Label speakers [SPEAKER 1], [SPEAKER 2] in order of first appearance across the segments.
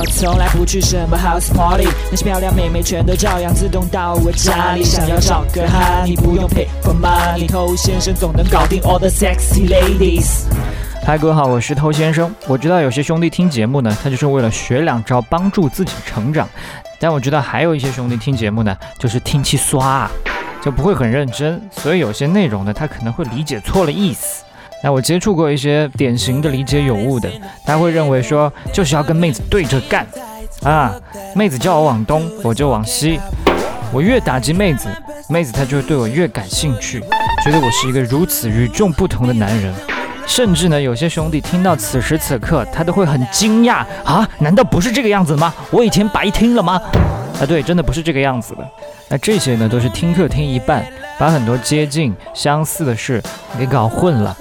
[SPEAKER 1] 我从来不去什么 house party，那些漂亮妹妹全都照样自动到我家里。想要找个哈，你不用 pay for money，偷先生总能搞定 all the sexy ladies。
[SPEAKER 2] 嗨，各位好，我是偷先生。我知道有些兄弟听节目呢，他就是为了学两招帮助自己成长，但我知道还有一些兄弟听节目呢，就是听气刷，就不会很认真，所以有些内容呢，他可能会理解错了意思。那我接触过一些典型的理解有误的，他会认为说就是要跟妹子对着干啊，妹子叫我往东，我就往西，我越打击妹子，妹子她就会对我越感兴趣，觉得我是一个如此与众不同的男人。甚至呢，有些兄弟听到此时此刻，他都会很惊讶啊！难道不是这个样子吗？我以前白听了吗？啊，对，真的不是这个样子的。那这些呢，都是听课听一半，把很多接近相似的事给搞混了。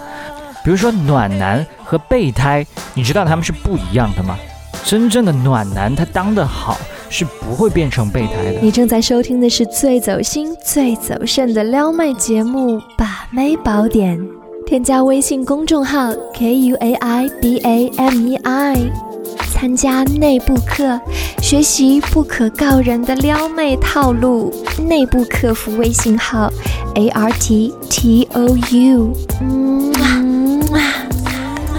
[SPEAKER 2] 比如说暖男和备胎，你知道他们是不一样的吗？真正的暖男，他当得好是不会变成备胎的。
[SPEAKER 3] 你正在收听的是最走心、最走肾的撩妹节目《把妹宝典》。添加微信公众号 k u a i b a m e i，参加内部课，学习不可告人的撩妹套路。内部客服微信号 a r t t o u。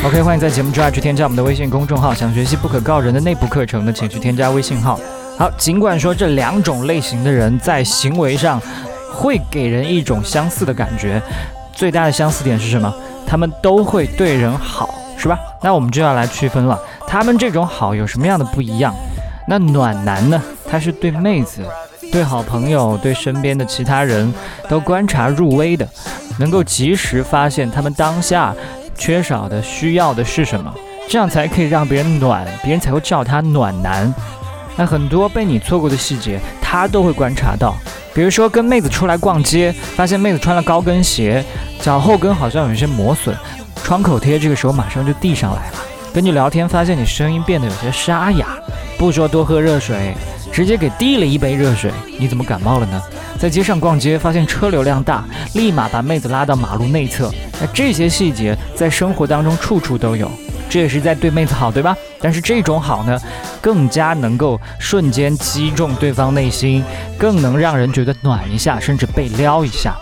[SPEAKER 2] OK，欢迎在节目之外去添加我们的微信公众号。想学习不可告人的内部课程的，请去添加微信号。好，尽管说这两种类型的人在行为上会给人一种相似的感觉。最大的相似点是什么？他们都会对人好，是吧？那我们就要来区分了，他们这种好有什么样的不一样？那暖男呢？他是对妹子、对好朋友、对身边的其他人都观察入微的，能够及时发现他们当下缺少的、需要的是什么，这样才可以让别人暖，别人才会叫他暖男。那很多被你错过的细节，他都会观察到。比如说跟妹子出来逛街，发现妹子穿了高跟鞋，脚后跟好像有些磨损，创口贴这个时候马上就递上来了。跟你聊天，发现你声音变得有些沙哑，不说多喝热水，直接给递了一杯热水。你怎么感冒了呢？在街上逛街，发现车流量大，立马把妹子拉到马路内侧。那这些细节在生活当中处处都有。这也是在对妹子好，对吧？但是这种好呢，更加能够瞬间击中对方内心，更能让人觉得暖一下，甚至被撩一下。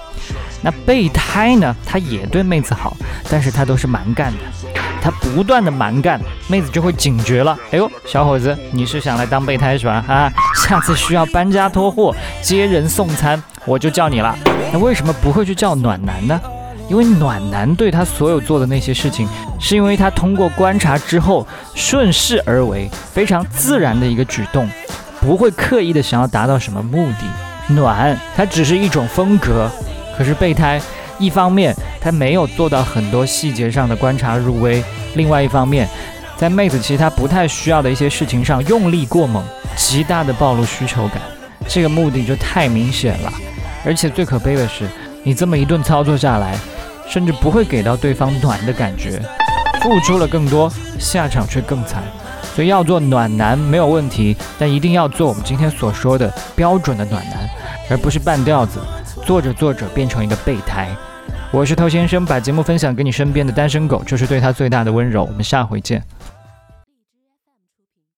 [SPEAKER 2] 那备胎呢？他也对妹子好，但是他都是蛮干的，他不断的蛮干，妹子就会警觉了。哎呦，小伙子，你是想来当备胎是吧？啊，下次需要搬家拖货、接人送餐，我就叫你了。那为什么不会去叫暖男呢？因为暖男对他所有做的那些事情，是因为他通过观察之后顺势而为，非常自然的一个举动，不会刻意的想要达到什么目的。暖，它只是一种风格。可是备胎，一方面他没有做到很多细节上的观察入微，另外一方面，在妹子其实他不太需要的一些事情上用力过猛，极大的暴露需求感，这个目的就太明显了。而且最可悲的是，你这么一顿操作下来。甚至不会给到对方暖的感觉，付出了更多，下场却更惨。所以要做暖男没有问题，但一定要做我们今天所说的标准的暖男，而不是半吊子，做着做着变成一个备胎。我是偷先生，把节目分享给你身边的单身狗，就是对他最大的温柔。我们下回见。